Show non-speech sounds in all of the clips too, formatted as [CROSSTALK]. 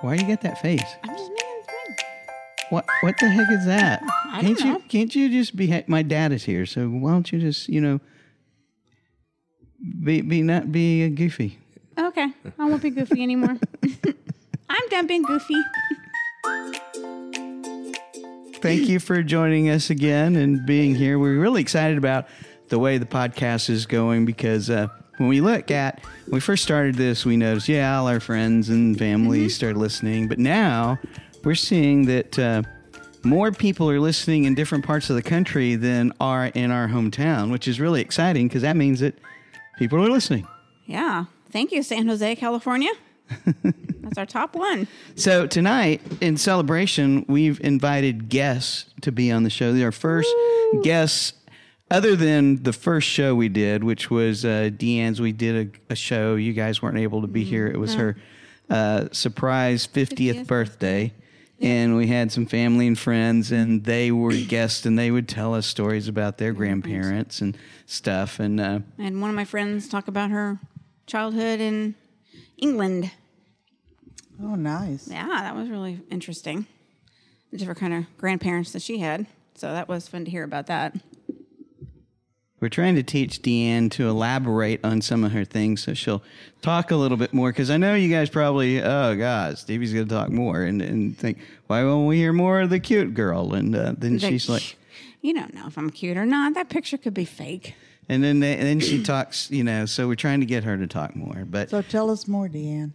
Why you got that face? I'm just making fun. What what the heck is that? [LAUGHS] I can't don't you know. can't you just be my dad is here, so why don't you just, you know, be be not be goofy. Okay, I won't be goofy anymore. [LAUGHS] I'm done being goofy. Thank you for joining us again and being here. We're really excited about the way the podcast is going because uh, when we look at when we first started this, we noticed, yeah, all our friends and family started listening, but now we're seeing that uh, more people are listening in different parts of the country than are in our hometown, which is really exciting because that means that people are listening. Yeah, thank you, San Jose, California. [LAUGHS] That's our top one. So tonight, in celebration, we've invited guests to be on the show. They're our first guests, other than the first show we did, which was uh, Deanne's. We did a, a show. You guys weren't able to be here. It was her uh, surprise 50th, 50th birthday. And we had some family and friends, and they were guests, and they would tell us stories about their grandparents and stuff. And uh, And one of my friends talk about her childhood in England. Oh, nice. Yeah, that was really interesting. The different kind of grandparents that she had. So that was fun to hear about that. We're trying to teach Deanne to elaborate on some of her things so she'll talk a little bit more. Because I know you guys probably, oh, God, Stevie's going to talk more and, and think, why won't we hear more of the cute girl? And uh, then Like, she's like, you don't know if I'm cute or not. That picture could be fake. and then, they, and then she talks, you know, so we're trying to get her to talk more. But So tell us more, Deanne.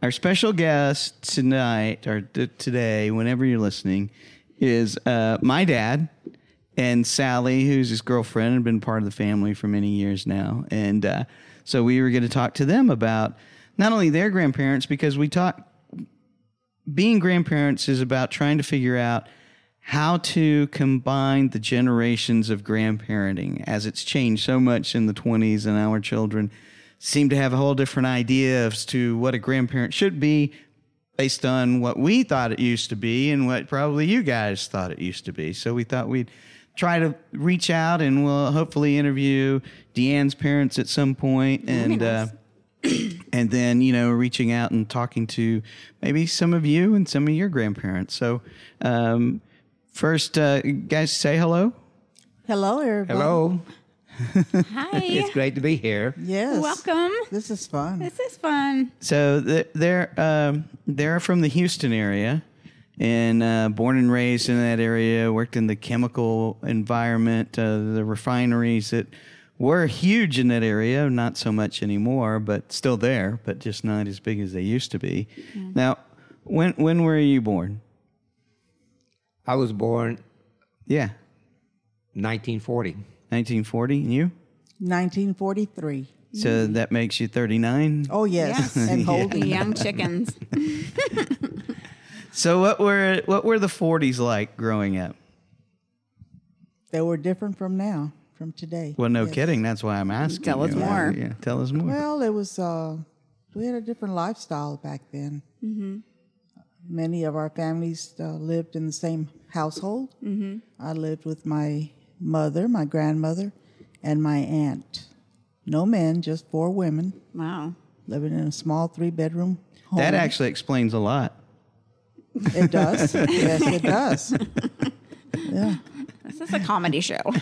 our special guest tonight or t- today, whenever you're listening, is uh, my dad and Sally, who's his girlfriend and been part of the family for many years now. And uh, so we were going to talk to them about not only their grandparents, because we talk, being grandparents is about trying to figure out how to combine the generations of grandparenting as it's changed so much in the 20s and our children seem to have a whole different idea as to what a grandparent should be based on what we thought it used to be and what probably you guys thought it used to be. So we thought we'd try to reach out and we'll hopefully interview Deanne's parents at some point and uh, [CLEARS THROAT] and then you know reaching out and talking to maybe some of you and some of your grandparents. So um, first, uh, guys, say hello. Hello, everybody. Hello. Hi. [LAUGHS] It's great to be here. Yes. Welcome. This is fun. This is fun. So th- they're um, they're from the Houston area, and uh, born and raised in that area. Worked in the chemical environment, uh, the refineries that were huge in that area. Not so much anymore, but still there, but just not as big as they used to be. Now, when when were you born? I was born Yeah, 1940. 1940. And you? 1943. So that makes you 39. Oh, yes. Yes. [LAUGHS] And The holding. young chickens. [LAUGHS] [LAUGHS] So what were what were the 40s like growing up? They were different from now, from today. Well, no Yes. kidding. That's why I'm asking. Tell us you. more. Yeah, tell us more. Well, it was, uh, we had a different lifestyle back then. Mm-hmm. Many of our families uh, lived in the same household. Mm-hmm. I lived with my mother, my grandmother, and my aunt. No men, just four women Wow. living in a small three bedroom home. that actually explains a lot. It does. [LAUGHS] yes, it does. Yeah. This is a comedy show. [LAUGHS]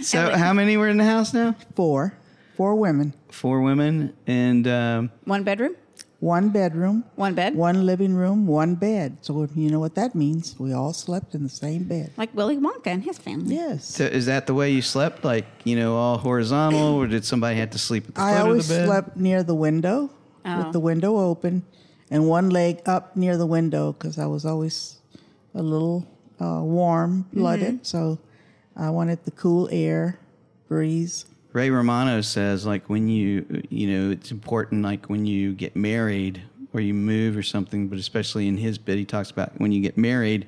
So, how many were in the house now? Four. Four women. Four women and um, One bedroom, One bedroom, one bed. one living room, one bed. So you know what that means. We all slept in the same bed. Like Willy Wonka and his family. Yes. so is that the way you slept? Like you know, all horizontal, or did somebody have to sleep at the I foot always of the bed? slept near the window Oh. with the window open and one leg up near the window because I was always a little uh, warm blooded. So I wanted the cool air, breeze. Ray Romano says like when you you know it's important like when you get married or you move or something, but especially in his bit he talks about when you get married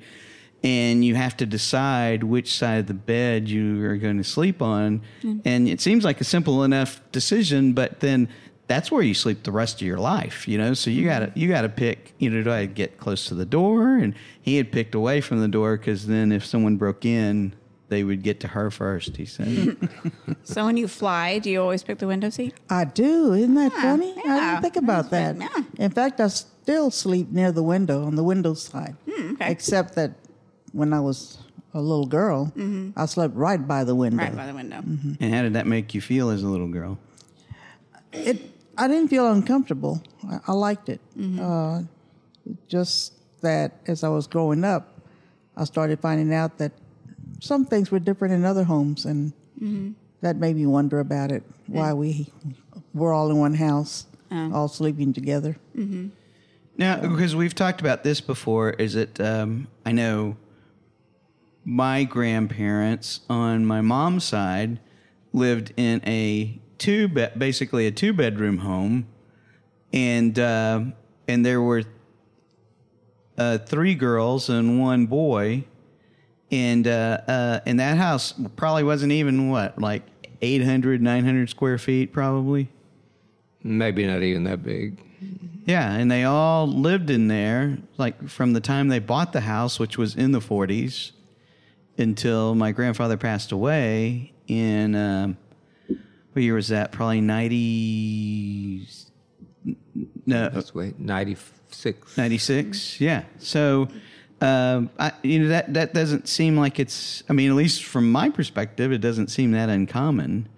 and you have to decide which side of the bed you are going to sleep on, and it seems like a simple enough decision, but then that's where you sleep the rest of your life, you know. So you gotta you gotta pick. You know, do I get close to the door? And he had picked away from the door because then if someone broke in, they would get to her first. He said, [LAUGHS] So when you fly, do you always pick the window seat? I do. Isn't that Yeah, funny? I didn't think about that. That's right, In fact, I still sleep near the window on the window side. Hmm, okay. Except that when I was a little girl, I slept right by the window. Mm-hmm. Right by the window. and how did that make you feel as a little girl? it I didn't feel uncomfortable. I, I liked it. Uh, just that as I was growing up, I started finding out that some things were different in other homes, and that made me wonder about it. Why we were all in one house, all sleeping together. Now, because we've talked about this before, is it? Um, I know my grandparents on my mom's side lived in a two bed, basically a two bedroom home, and uh, and there were uh, three girls and one boy, and uh, uh, and that house probably wasn't even what like 800, 900 square feet, probably. Maybe not even that big. Yeah, and they all lived in there, like from the time they bought the house, which was in the 40s, until my grandfather passed away in, um, what year was that? Probably 90. No, That's wait, 96. 96 yeah so um, I, you know that that doesn't seem like it's i mean at least from my perspective it doesn't seem that uncommon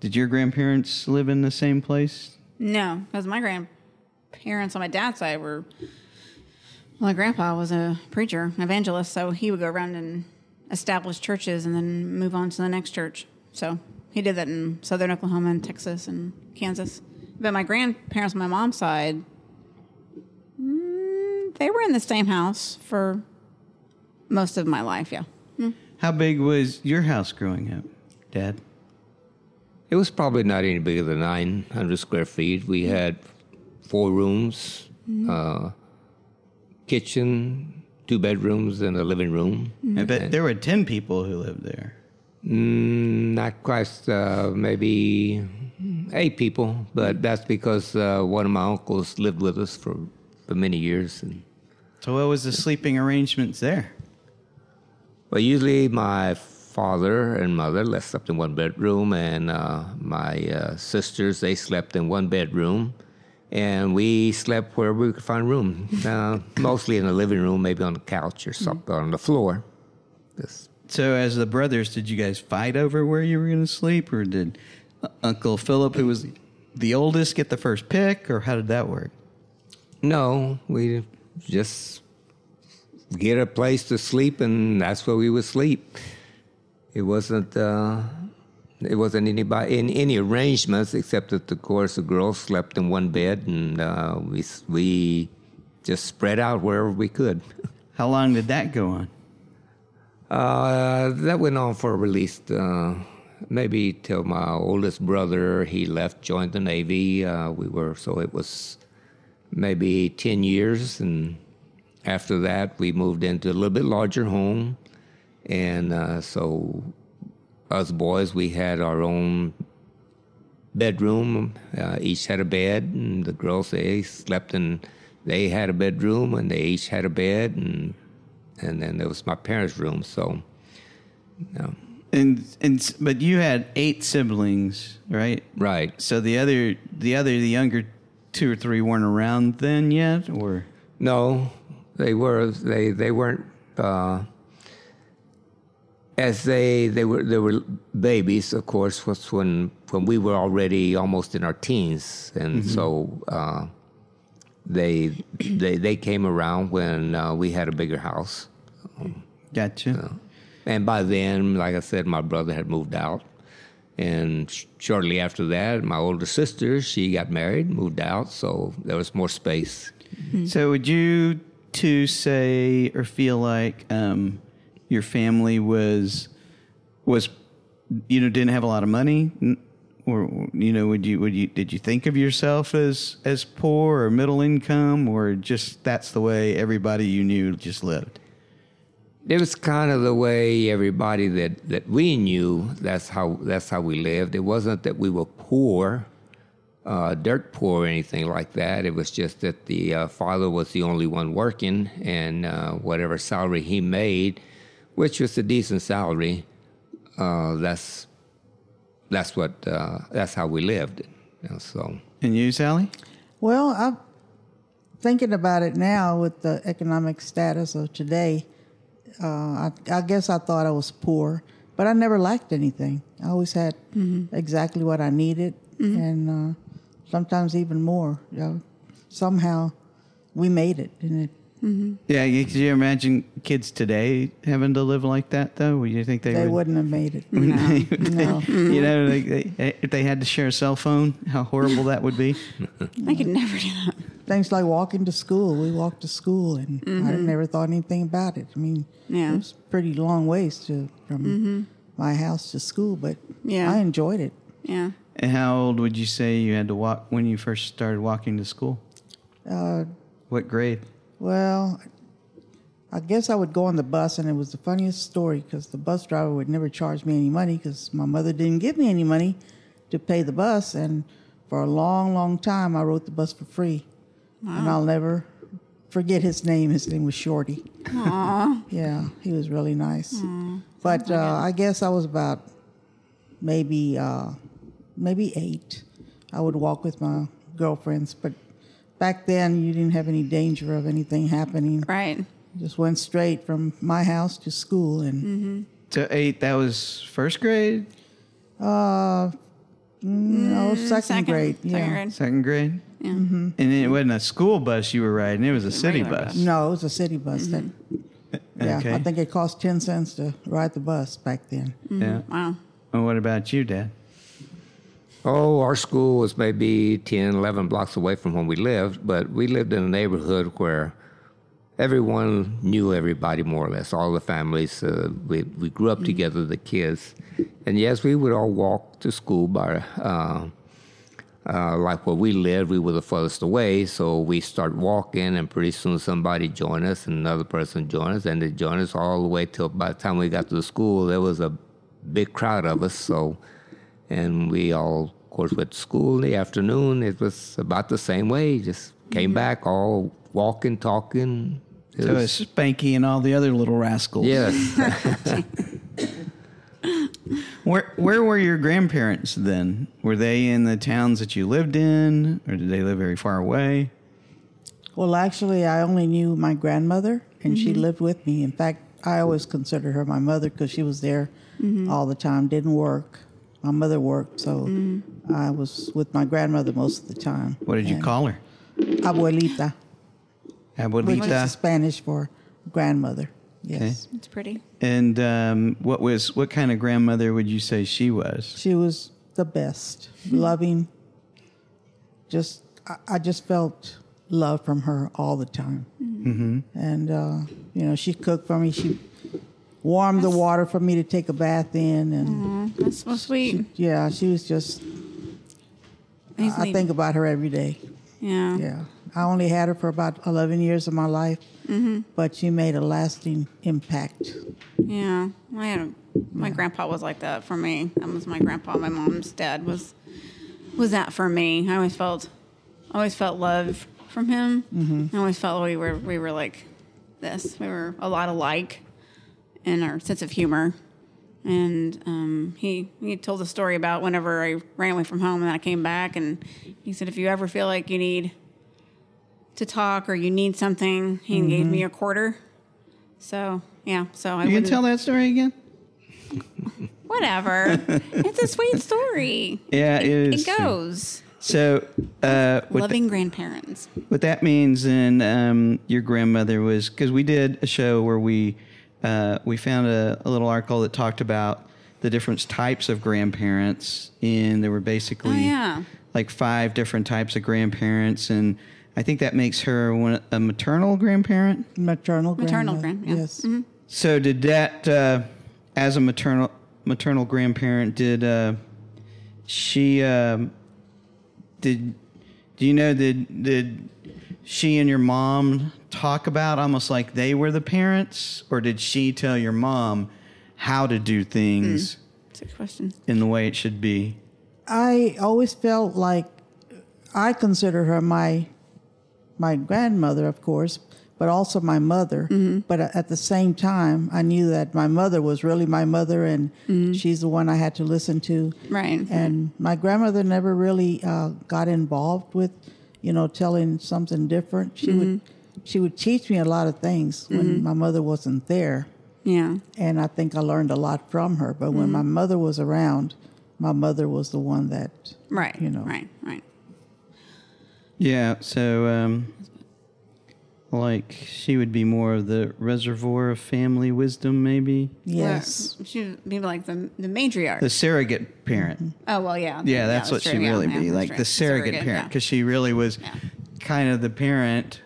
did your grandparents live in the same place No, because my grandparents on my dad's side were. Well, my grandpa was a preacher, an evangelist, so he would go around and establish churches and then move on to the next church. So he did that in southern Oklahoma and Texas and Kansas. But my grandparents on my mom's side, mm, they were in the same house for most of my life. Yeah. how big was your house growing up dad It was probably not any bigger than 900 square feet. We had four rooms, uh, kitchen, two bedrooms, and a living room. i bet there were 10 people who lived there Mm, not quite, uh, maybe eight people, but that's because uh, one of my uncles lived with us for, for many years. And, so what was the sleeping arrangements there well, usually my father and mother they slept in one bedroom, and uh, my uh, sisters they slept in one bedroom, and we slept wherever we could find room. [LAUGHS] Uh, mostly in the living room, maybe on the couch or something on the floor. Just so as the brothers did you guys fight over where you were going to sleep or did uncle philip who was the oldest get the first pick or how did that work No, we just get a place to sleep, and that's where we would sleep. It wasn't. Uh, it wasn't anybody in any arrangements except that, of course, the girls slept in one bed, and uh, we we just spread out wherever we could. how long did that go on Uh, that went on for at least uh, maybe till my oldest brother he left, joined the Navy. Uh, we were so it was maybe ten years, and after that we moved into a little bit larger home, and uh, so us boys we had our own bedroom. Uh, each had a bed, and the girls they slept in. They had a bedroom, and they each had a bed, and and then there was my parents' room. So, yeah, and and but you had eight siblings right right. so the other the other the younger two or three weren't around then yet or No, they were they they weren't uh, as they they were they were babies. Of course, was when when we were already almost in our teens, and so uh, they they they came around when uh, we had a bigger house. gotcha And by then, like I said, my brother had moved out. And sh- shortly after that, my older sister, she got married, moved out, so there was more space. So would you two say or feel like um, your family was was you know didn't have a lot of money, or you know would you would you did you think of yourself as as poor or middle income, or just that's the way everybody you knew just lived? It was kind of the way everybody that, that we knew. That's how that's how we lived. It wasn't that we were poor, uh, dirt poor or anything like that. It was just that the uh, father was the only one working, and uh, whatever salary he made, which was a decent salary, uh, that's that's what uh, that's how we lived. You know, so And you, Sally? Well, I'm thinking about it now with the economic status of today. Uh, I, I guess I thought I was poor, but I never lacked anything. I always had exactly what I needed, and uh, sometimes even more. You know, somehow we made it, and it, Mm-hmm. Yeah, you, could you imagine kids today having to live like that, though? Would you think they, they would? wouldn't have made it. no. [LAUGHS] you know, like they, if they had to share a cell phone, how horrible that would be. [LAUGHS] I could never do that. Things like walking to school. We walked to school, and I mm-hmm. never thought anything about it. I mean, Yeah. it was pretty long ways to from mm-hmm. my house to school, but Yeah. I enjoyed it. Yeah. And how old would you say you had to walk when you first started walking to school? Uh, What grade? Well, I guess I would go on the bus, and it was the funniest story because the bus driver would never charge me any money because my mother didn't give me any money to pay the bus, and for a long, long time, I rode the bus for free, and I'll never forget his name. His name was Shorty. [LAUGHS] Yeah, he was really nice. But uh, I guess I was about maybe uh, maybe eight. I would walk with my girlfriends, but back then you didn't have any danger of anything happening. Right. Just went straight from my house to school, and mm-hmm. to eight, that was first grade, uh, mm, no, second, Mm, Second grade. Second yeah, grade. second grade, Yeah. Mm-hmm. and it wasn't a school bus you were riding; it was a city regular bus. bus. no, it was a city bus. That mm-hmm. yeah, Okay. I think it cost ten cents to ride the bus back then. Yeah. Wow. And what about you, Dad? Oh, our school was maybe 10, 11 blocks away from where we lived, but we lived in a neighborhood where everyone knew everybody more or less, all the families. Uh, we, we grew up together, the kids. And yes, we would all walk to school by, uh, uh, like where we lived, we were the furthest away. So we start walking, and pretty soon somebody joined us, and another person joined us, and they joined us all the way till by the time we got to the school, there was a big crowd of us. So and we all, course, went to school in the afternoon. It was about the same way. Just came back all walking, talking. It So was- it's Spanky and all the other little rascals. yes, [LAUGHS] Where Where were your grandparents then? Were they in the towns that you lived in, or did they live very far away? Well, actually, I only knew my grandmother, and she mm-hmm. lived with me. In fact, I always considered her my mother because she was there mm-hmm. all the time. Didn't work. My mother worked, so I was with my grandmother most of the time. What did you call her? Abuelita, which is Abuelita. Spanish for grandmother. Yes, It's pretty. And um, what was what kind of grandmother would you say she was? she was the best, loving. Just, I, I just felt love from her all the time. Mm-hmm. And uh, you know, she cooked for me. She warmed the water for me to take a bath in, and. Aw, that's so sweet. Yeah, she was just. He's I think about her every day. Yeah. Yeah, I only had her for about eleven years of my life, but she made a lasting impact. Yeah. I had a, my grandpa was like that for me. That was my grandpa. My mom's dad was was that for me. I always felt always felt love from him. Mm-hmm. I always felt we were we were like this. We were a lot alike in our sense of humor. And um, he he told a story about whenever I ran away from home and I came back and he said if you ever feel like you need to talk or you need something, he gave me a quarter. So yeah, so I You can tell that story again. [LAUGHS] Whatever. it's a sweet story. Yeah, it It, is. goes. So, uh, Loving grandparents. what that means, and um, your grandmother was because we did a show where we uh, we found a, a little article that talked about the different types of grandparents, and there were basically Oh, yeah. like five different types of grandparents, and I think that makes her one, a maternal grandparent. Maternal, Maternal grandmother, grand- yeah. Yes, So did that uh, as a maternal maternal grandparent? Did uh, she um, did do you know did did she and your mom talk about almost like they were the parents, or did she tell your mom how to do things hmm. That's a good question. in the way it should be? I always felt like I consider her my my grandmother, of course, but also my mother. Mm-hmm. But uh, at the same time, I knew that my mother was really my mother, and mm-hmm. she's the one I had to listen to. Right. And my grandmother never really uh, got involved with, you know, telling something different. She would mm-hmm. She would teach me a lot of things when mm-hmm. my mother wasn't there, Yeah. and I think I learned a lot from her. But when my mm-hmm. mother was around, my mother was the one that Right. You know. Right. Right. Yeah, so um, like she would be more of the reservoir of family wisdom, maybe yes. Well, she would be like the the matriarch. the surrogate parent. Mm-hmm. oh well, yeah. Yeah, that's what true. she Yeah, really yeah, be that's like the surrogate, parent yeah. because she really was Yeah. kind of the parent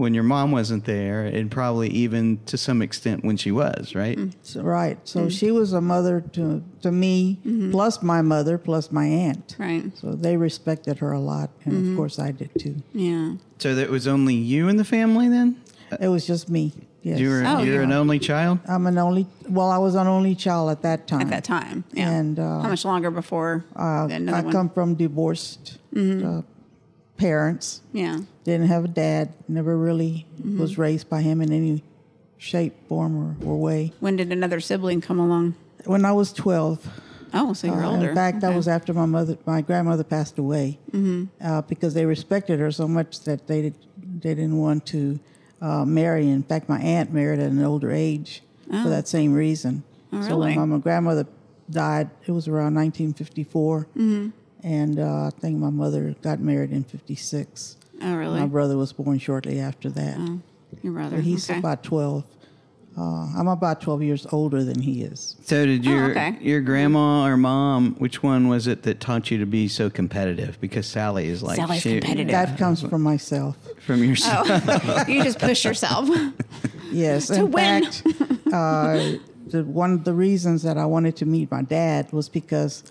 when your mom wasn't there, and probably even to some extent when she was, right? So, right. So Mm. she was a mother to to me, Mm-hmm. plus my mother, plus my aunt. Right. So they respected her a lot, and Mm-hmm. of course I did too. Yeah. So that was only you in the family then. It was just me. Yes. You were Oh, you're an only child. I'm an only. Well, I was an only child at that time. At that time. Yeah. And, uh, how much longer before Uh, another I one? come from divorced uh, parents. yeah. Didn't have a dad. Never really Mm-hmm. was raised by him in any shape, form, or, or way. When did another sibling come along? When I was 12, Oh, so you're Uh, older. In fact, that was after my mother, my grandmother passed away, mm-hmm. uh, because they respected her so much that they did, they didn't want to uh, marry. In fact, my aunt married at an older age for that same reason. Oh, So really? when my, my grandmother died, it was around 1954, Mm-hmm. and uh, I think my mother got married in 56. Oh, really? My brother was born shortly after that. Oh, your brother. But he's okay. about 12. Uh, I'm about 12 years older than he is. So did your Oh, okay. your grandma or mom? Which one was it that taught you to be so competitive? Because Sally is like Sally's she- competitive. That comes from myself. from yourself. Oh, [LAUGHS] you just push yourself. Yes, To in win. fact, uh, the, one of the reasons that I wanted to meet my dad was because,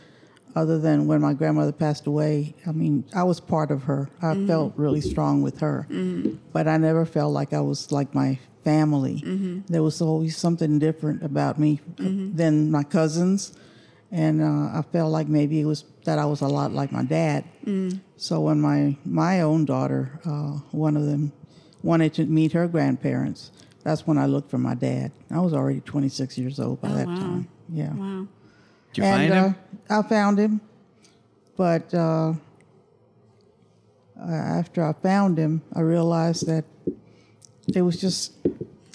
other than when my grandmother passed away, I mean, I was part of her. I Mm-hmm. felt really strong with her, but I never felt like I was like my family. Mm-hmm. There was always something different about me than my cousins, and uh, I felt like maybe it was that I was a lot like my dad. Mm. So when my my own daughter, uh, one of them, wanted to meet her grandparents, that's when I looked for my dad. I was already 26 years old by that Oh, wow. time. Yeah. wow. Did you and find him? Uh, I found him, but uh, uh, after I found him, I realized that it was just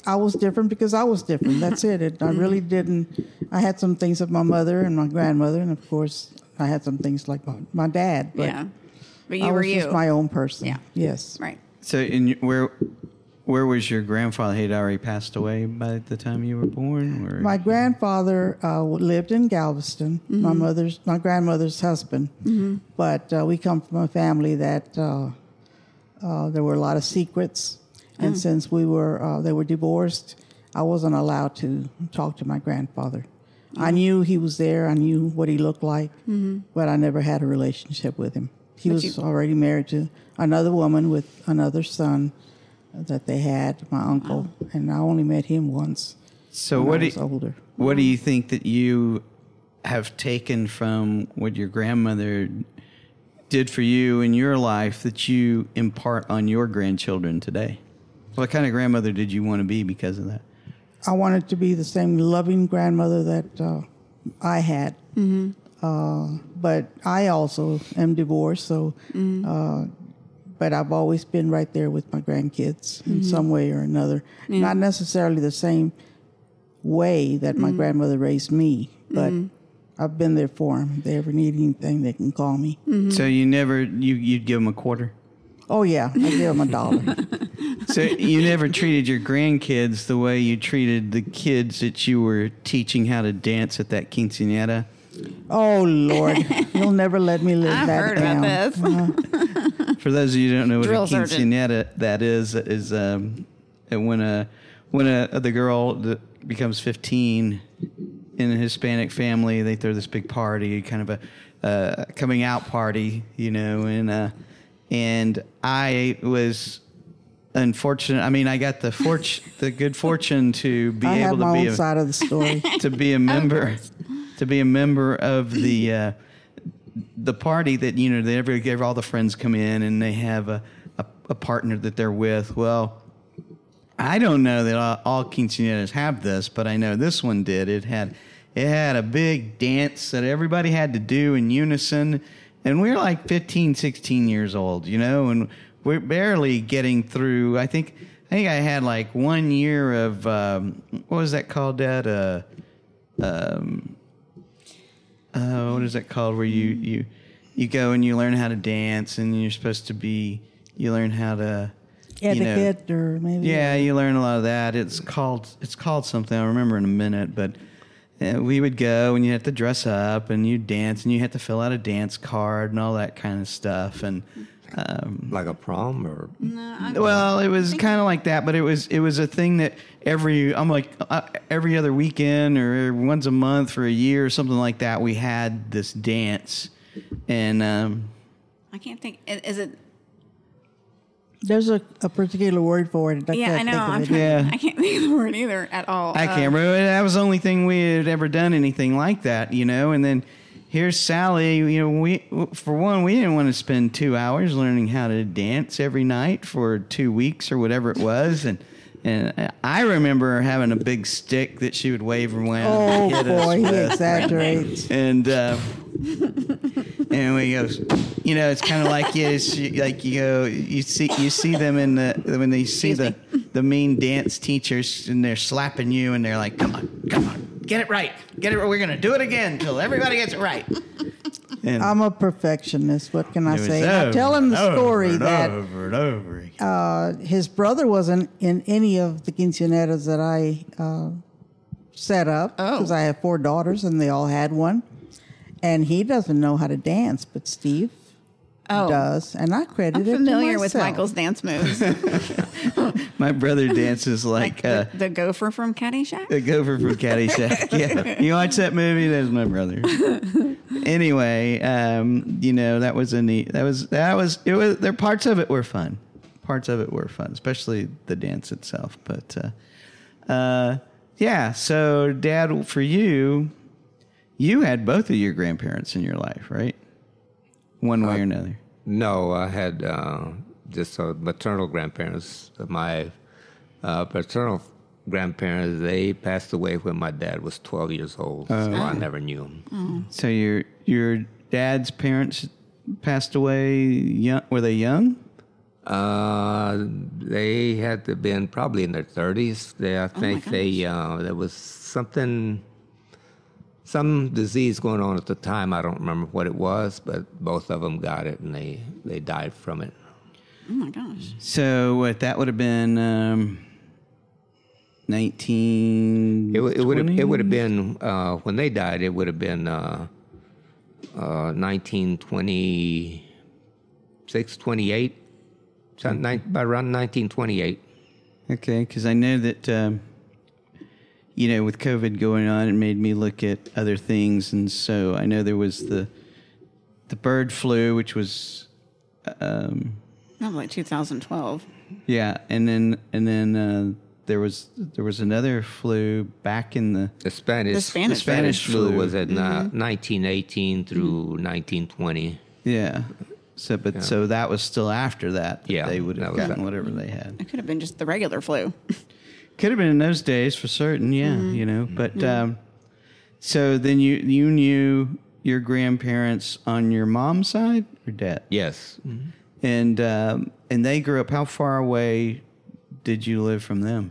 I was different because I was different. That's it. it I really didn't. I had some things of my mother and my grandmother, and of course, I had some things like my, my dad. But yeah. But you I were was you. just my own person. Yeah. Yes. right. So in where where was your grandfather? He'd already passed away by the time you were born. Or My grandfather uh, lived in Galveston. My mother's, my grandmother's husband. But uh, we come from a family that uh, uh, there were a lot of secrets, and since we were uh, they were divorced, I wasn't allowed to talk to my grandfather. I knew he was there. I knew what he looked like, but I never had a relationship with him. He But was you- already married to another woman with another son that they had, my uncle, and I only met him once. so when what I do you, older. what do you think that you have taken from what your grandmother did for you in your life that you impart on your grandchildren today? What kind of grandmother did you want to be because of that? I wanted to be the same loving grandmother that uh, I had. Uh, but I also am divorced, so. Uh, but I've always been right there with my grandkids in mm-hmm. some way or another. Not necessarily the same way that my mm-hmm. grandmother raised me, but mm-hmm. I've been there for them. If they ever need anything, they can call me. So you never you you'd give them a quarter. Oh yeah, I give them a dollar. [LAUGHS] So you never treated your grandkids the way you treated the kids that you were teaching how to dance at that quinceañera. Oh Lord, [LAUGHS] you'll never let me live I've that heard down. about this. [LAUGHS] For those of you who don't know what Drill a sergeant. quinceañera that is, is um, when a when a the girl that becomes fifteen in a Hispanic family, they throw this big party, kind of a uh, coming out party, you know, and uh, and I was unfortunate. I mean, I got the fortune, the good fortune to be I have able to be own a, side of the story. [LAUGHS] to be a member to be a member of the uh, the party that you know they every, every all the friends come in and they have a, a, a partner that they're with well I don't know that all, all quinceañeras have this, but I know this one did. It had it had a big dance that everybody had to do in unison, and we were like 15, 16 years old, you know, and we're barely getting through. I think I think I had like one year of um, what was that called, Dad? Uh, um, uh, what is that called? Where you you you go and you learn how to dance, and you're supposed to be you learn how to you know- Etiquette or maybe. yeah, you learn a lot of that. It's called it's called something. I'll remember in a minute, but uh, we would go and you have to dress up and you dance and you have to fill out a dance card and all that kind of stuff. And um, Like a prom or No, well, it was kind of like that, but it was it was a thing that every I'm like uh, every other weekend or once a month for a year or something like that. We had this dance, and um, I can't think. Is it? There's a, a particular word for it. Yeah, I know. I'm trying. Yeah. I can't think of the word either at all. I Uh, can't remember. That was the only thing we had ever done anything like that, you know. And then here's Sally. You know, we for one, we didn't want to spend two hours learning how to dance every night for two weeks or whatever it was. And and I remember having a big stick that she would wave around. Oh and hit us boy, he with. exaggerates. And uh, and we goes, you know, it's kind of like you, like you go, you see, you see them in the when they see the the mean dance teachers and they're slapping you and they're like, come on, come on, get it right, get it. right. We're gonna do it again until everybody gets it right. [LAUGHS] And I'm a perfectionist. What can I it was say? I tell him the and over story that over and over. again. uh, his brother wasn't in any of the quinceaneras that I uh, set up Oh. because I have four daughters and they all had one. And he doesn't know how to dance, but Steve Oh. does, and I credit I'm it to familiar with. Michael's dance moves. [LAUGHS] My brother dances like. uh, the, the gopher from Caddyshack. The gopher from Caddyshack. [LAUGHS] yeah, you watch that movie? That's my brother. anyway, um, you know that was a neat. That was that was it was. There parts of it were fun. Parts of it were fun, especially the dance itself. But uh, uh, yeah, so Dad, for you, you had both of your grandparents in your life, right? One way or another. No, I had uh, just uh, maternal grandparents. My uh, paternal grandparents they passed away when my dad was 12 years old, so I never knew him. So your your dad's parents passed away. Young, were they young? Uh, they had to have been probably in their 30s. They, I think they uh, there was something, some disease going on at the time. I don't remember what it was, but both of them got it and they they died from it. Oh my gosh. So what that would have been um, nineteen. It, would- it would have it would have been uh, when they died. It would have been uh, uh, 1926, 28, so nine, by around 1928. okay, because I know that um, you know with COVID going on, it made me look at other things, and so I know there was the the bird flu, which was um, Probably 2012. yeah, and then and then uh, there was there was another flu back in the The Spanish The Spanish the Spanish flu. flu was at uh, 1918 through 1920. yeah. So, but so that was still after that. that Yeah, they would have gotten whatever they had. It could have been just the regular flu. [LAUGHS] Could have been in those days for certain, yeah, Mm-hmm. you know. But um, so then you you knew your grandparents on your mom's side or dad, Yes, and um, and they grew up. How far away did you live from them?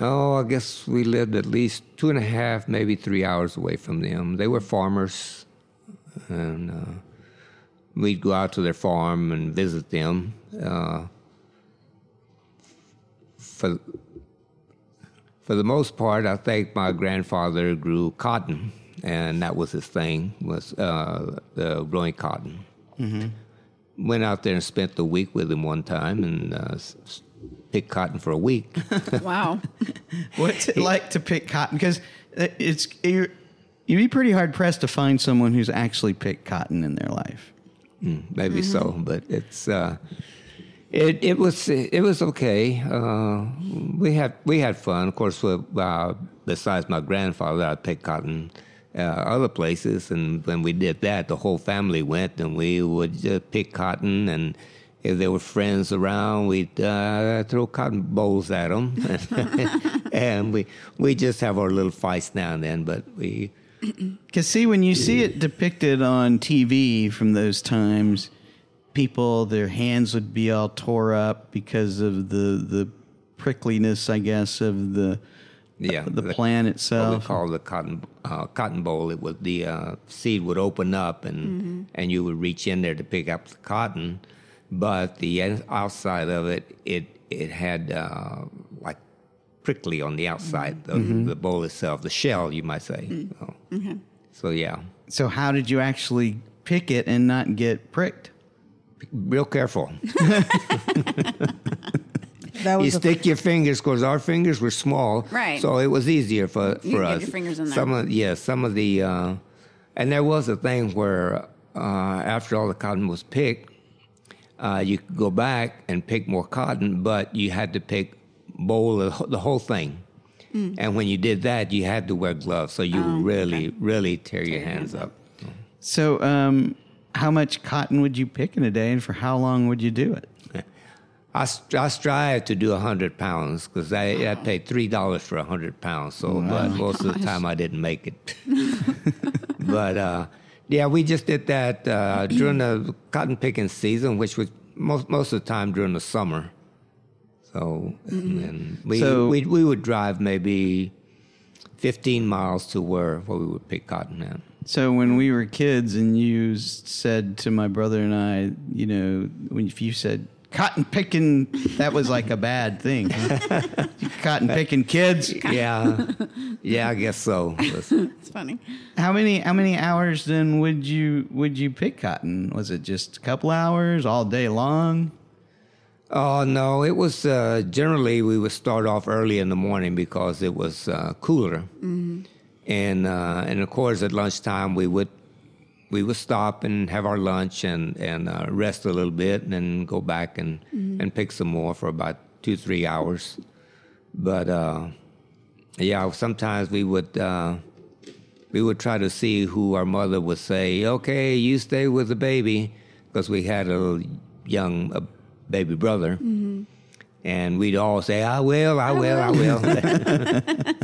Oh, I guess we lived at least two and a half, maybe three hours away from them. They were farmers, and uh, we'd go out to their farm and visit them. Uh, for for the most part, I think my grandfather grew cotton, and that was his thing was uh, uh, growing cotton. Went out there and spent the week with him one time, and uh, s- s- picked cotton for a week. [LAUGHS] wow. [LAUGHS] What's it [LAUGHS] like to pick cotton? Because it's you're, you'd be pretty hard pressed to find someone who's actually picked cotton in their life. maybe so, but it's uh, it it was it was okay. Uh, we had we had fun, of course. Uh, besides my grandfather, I picked cotton uh, other places, and when we did that, the whole family went, and we would just pick cotton, and if there were friends around, we'd uh, throw cotton bolls at them, [LAUGHS] and we we just have our little fights now and then. But we Because see, when you see it depicted on TV from those times, people their hands would be all tore up because of the the prickliness, I guess, of the yeah the, plant what we itself. call the cotton uh, cotton boll. It was the uh, seed would open up and and you would reach in there to pick up the cotton, but the outside of it it it had uh, like prickly on the outside of the boll itself, the shell you might say. So, so yeah, So how did you actually pick it and not get pricked? Real careful. [LAUGHS] That you was a, stick your fingers because our fingers were small, Right. So it was easier for You for could get us. your fingers in there. Some of yeah, some of the uh, and there was a thing where uh, after all the cotton was picked, uh, you could go back and pick more cotton, but you had to pick boll the, the whole thing. Hmm. And when you did that, you had to wear gloves, so you Oh, really, really tear your hands up. So, um, how much cotton would you pick in a day, and for how long would you do it? I, st- I strive to do 100 pounds because I, I paid $3 for 100 pounds. So, but most of the time I didn't make it. [LAUGHS] [LAUGHS] but uh, yeah, we just did that uh, during the cotton picking season, which was most, most of the time during the summer. So, and we, So- we, we would drive maybe 15 miles to where, where we would pick cotton at. So when we were kids, and you said to my brother and I, you know, when if you said cotton picking, that was like a bad thing. [LAUGHS] cotton picking kids. Yeah, yeah, I guess so. It's funny. How many how many hours then would you would you pick cotton? Was it just a couple hours, all day long? Oh no, it was uh, generally we would start off early in the morning because it was uh, cooler, and uh, and of course at lunchtime we would we would stop and have our lunch and and uh, rest a little bit and then go back and and pick some more for about two three hours, but uh, yeah, sometimes we would. Uh, we would try to see who our mother would say, okay, you stay with the baby, because we had a young uh, baby brother. And we'd all say, I will, I will, I will. [LAUGHS]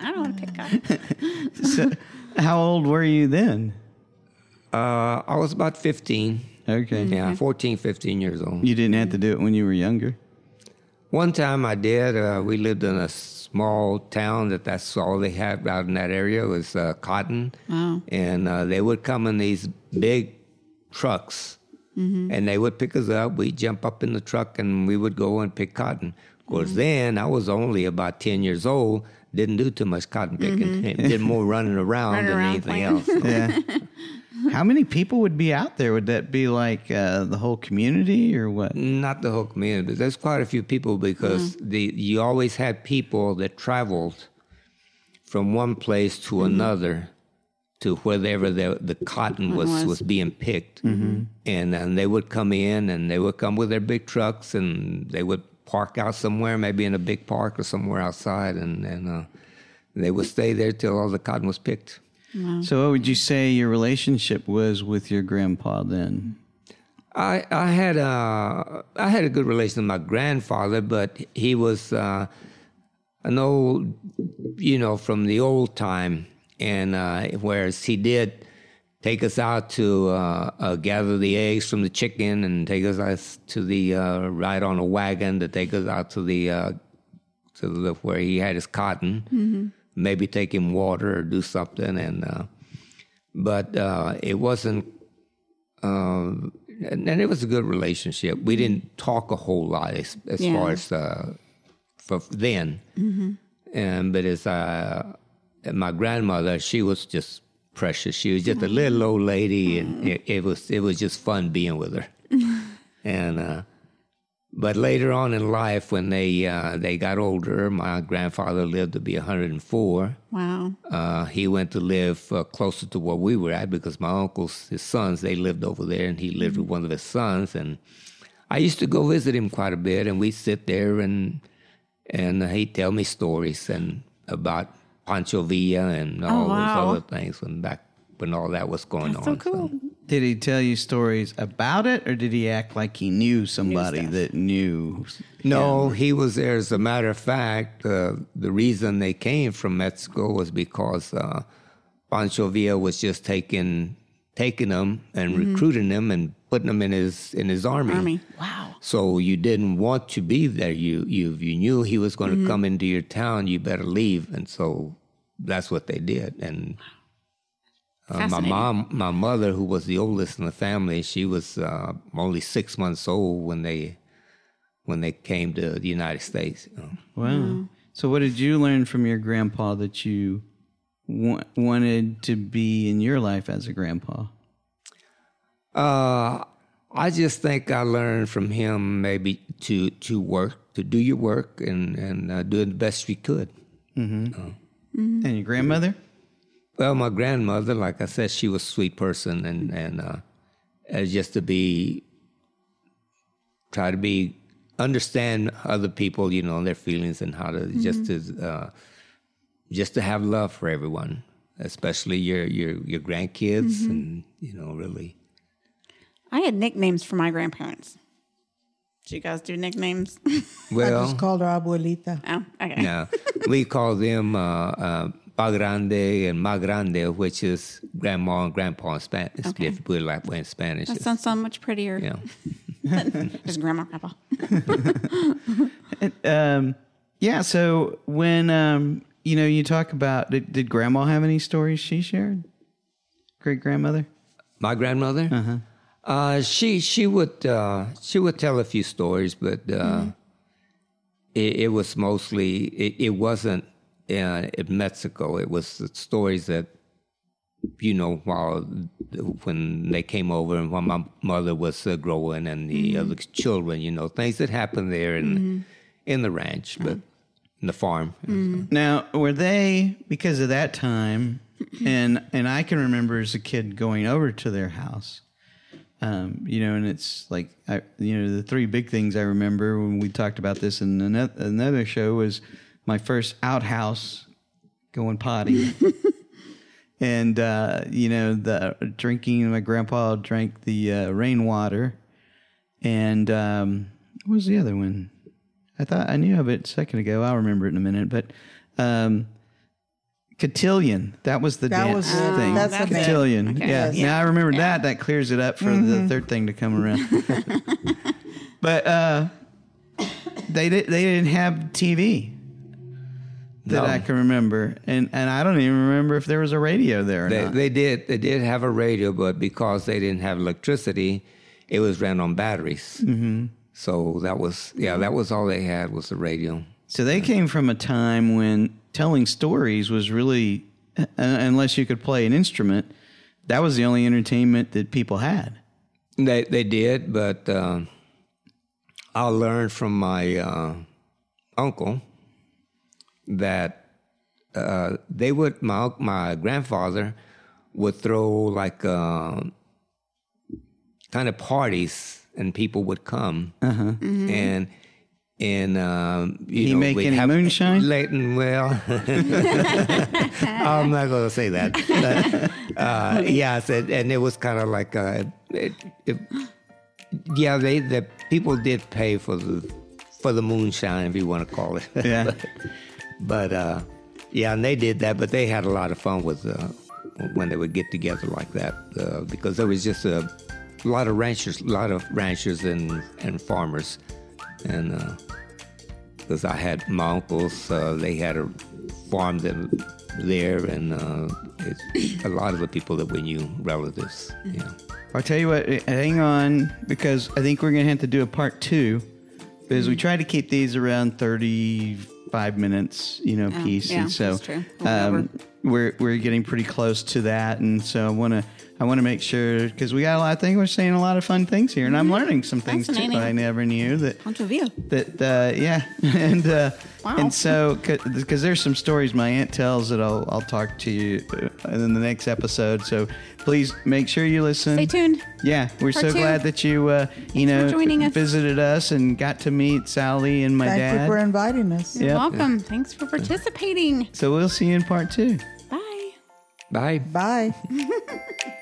I don't want to pick cotton. [LAUGHS] [LAUGHS] So, how old were you then? uh, I was about 15. Okay. Yeah, 14, 15 years old. You didn't have to do it when you were younger. One time I did. Uh, we lived in a small town that that's all they had out in that area was uh, cotton, and uh, they would come in these big trucks, and they would pick us up. We'd jump up in the truck and we would go and pick cotton. Of course, then I was only about ten years old. Didn't do too much cotton picking. Mm-hmm. [LAUGHS] Did more running around Running than around anything playing. else. [LAUGHS] Yeah. How many people would be out there? Would that be like uh, the whole community or what? Not the whole community. but There's quite a few people because mm-hmm. the you always had people that traveled from one place to mm-hmm. another to wherever the the cotton was, was. was being picked, and and they would come in and they would come with their big trucks and they would park out somewhere, maybe in a big park or somewhere outside, and and uh, they would stay there till all the cotton was picked. So, what would you say your relationship was with your grandpa then? I I had a I had a good relation with my grandfather, but he was uh, an old, you know, from the old time, and uh, whereas he did take us out to uh, uh, gather the eggs from the chicken and take us out to the uh, ride on a wagon to take us out to the uh, to the where he had his cotton, maybe take him water or do something, and uh, but uh, it wasn't um, and, it was a good relationship. We didn't talk a whole lot as, as Yeah. far as uh, for then. And but as uh, my grandmother, she was just precious. She was just a little old lady, and it, it was it was just fun being with her. [LAUGHS] and uh, but later on in life, when they uh, they got older, my grandfather lived to be 104 Wow. uh, he went to live uh, closer to where we were at because my uncles, his sons, they lived over there, and he lived with one of his sons. And I used to go visit him quite a bit, and we'd sit there and and he'd tell me stories and about Pancho Villa and all Oh, wow. those other things when back when all that was going That's on. so cool. Did he tell you stories about it, or did he act like he knew somebody stuff. that knew? No, he was there. As a matter of fact, uh, the reason they came from Mexico was because uh, Pancho Villa was just taking taking them and recruiting them and putting them in his in his army. Army. Wow. So you didn't want to be there. You you you knew he was going to come into your town. You better leave. And so that's what they did. And uh, my mom, my mother, who was the oldest in the family, she was uh, only six months old when they when they came to the United States. you know. Wow. So, what did you learn from your grandpa that you wa- wanted to be in your life as a grandpa? Uh, I just think I learned from him maybe to to work, to do your work, and and uh, do the best you could. And your grandmother? Well, my grandmother, like I said, she was a sweet person, and and uh, uh, just to be try to be understand other people, you know, their feelings and how to just to uh, just to have love for everyone, especially your your your grandkids, and you know, really. I had nicknames for my grandparents. Did you guys do nicknames? [LAUGHS] I just called her abuelita. oh, okay. yeah, we call them uh, uh, Pa Grande and Ma Grande, which is grandma and grandpa in Spanish. Okay. If you put it that in Spanish, That sounds so much prettier. yeah. [LAUGHS] Just grandma, grandpa. [LAUGHS] Um, yeah. So, when, um, you know, you talk about, did, did grandma have any stories she shared? Great grandmother? My grandmother, uh she she would uh, she would tell a few stories, but uh, it, it was mostly it, it wasn't uh, in Mexico. It was the stories that you know while when they came over and while my mother was uh, growing and the other children, you know, things that happened there in in the ranch, but in the farm. Now, were they because of that time, and and I can remember as a kid going over to their house, um, you know, and it's like I, you know, the three big things I remember when we talked about this in another, another show was my first outhouse going potty. [LAUGHS] And uh, you know the drinking. My grandpa drank the uh, rainwater, and um, what was the other one? I thought I knew of it a second ago. I'll remember it in a minute. But um, cotillion. That was the That dance was it. thing. That's the cotillion. Okay. Yeah. Yes. Now I remember that. That clears it up for the third thing to come around. [LAUGHS] but uh, they did, they didn't have TV that No. I can remember, and and I don't even remember if there was a radio there or They, not. they did they did have a radio, but because they didn't have electricity, it was ran on batteries. Mm-hmm. So that was yeah, that was all they had was the radio. So they came from a time when telling stories was really, uh, unless you could play an instrument, that was the only entertainment that people had. They they did, but uh, I learned from my uh, uncle that uh, they would my my grandfather would throw like uh, kind of parties and people would come. And and um, you He know make any have- moonshine? Leighton, well, [LAUGHS] I'm not going to say that. But, uh, yeah, I said, and it was kind of like, uh, it, it, yeah, they the people did pay for the for the moonshine, if you want to call it. [LAUGHS] Yeah. but uh, yeah, and they did that, but they had a lot of fun with uh, when they would get together like that uh, because there was just a lot of ranchers, a lot of ranchers and and farmers, and because I had my uncles, uh, they had a farm that there, and uh, it's a lot of the people that we knew, relatives. Yeah. I'll tell you what, eh, hang on, because I think we're going to have to do a part two, because we try to keep these around 35 minutes, you know, Oh, piece. yeah, and so that's true. Um, we're, we're getting pretty close to that. And so I want to, I want to make sure, because we got a lot of things, we're saying a lot of fun things here, and I'm learning some things too that Mm-hmm. I never knew that Pancho Villa. that uh, yeah [LAUGHS] and uh, Wow. and so because there's some stories my aunt tells that I'll I'll talk to you uh, in the next episode so please make sure you listen Stay tuned. yeah we're Part so two. glad that you uh, you for know joining us. visited us and got to meet Sally and my Thank dad Thank you for inviting us. Yep. Welcome. Thanks for participating. so we'll see you in part two Bye. Bye. Bye. [LAUGHS]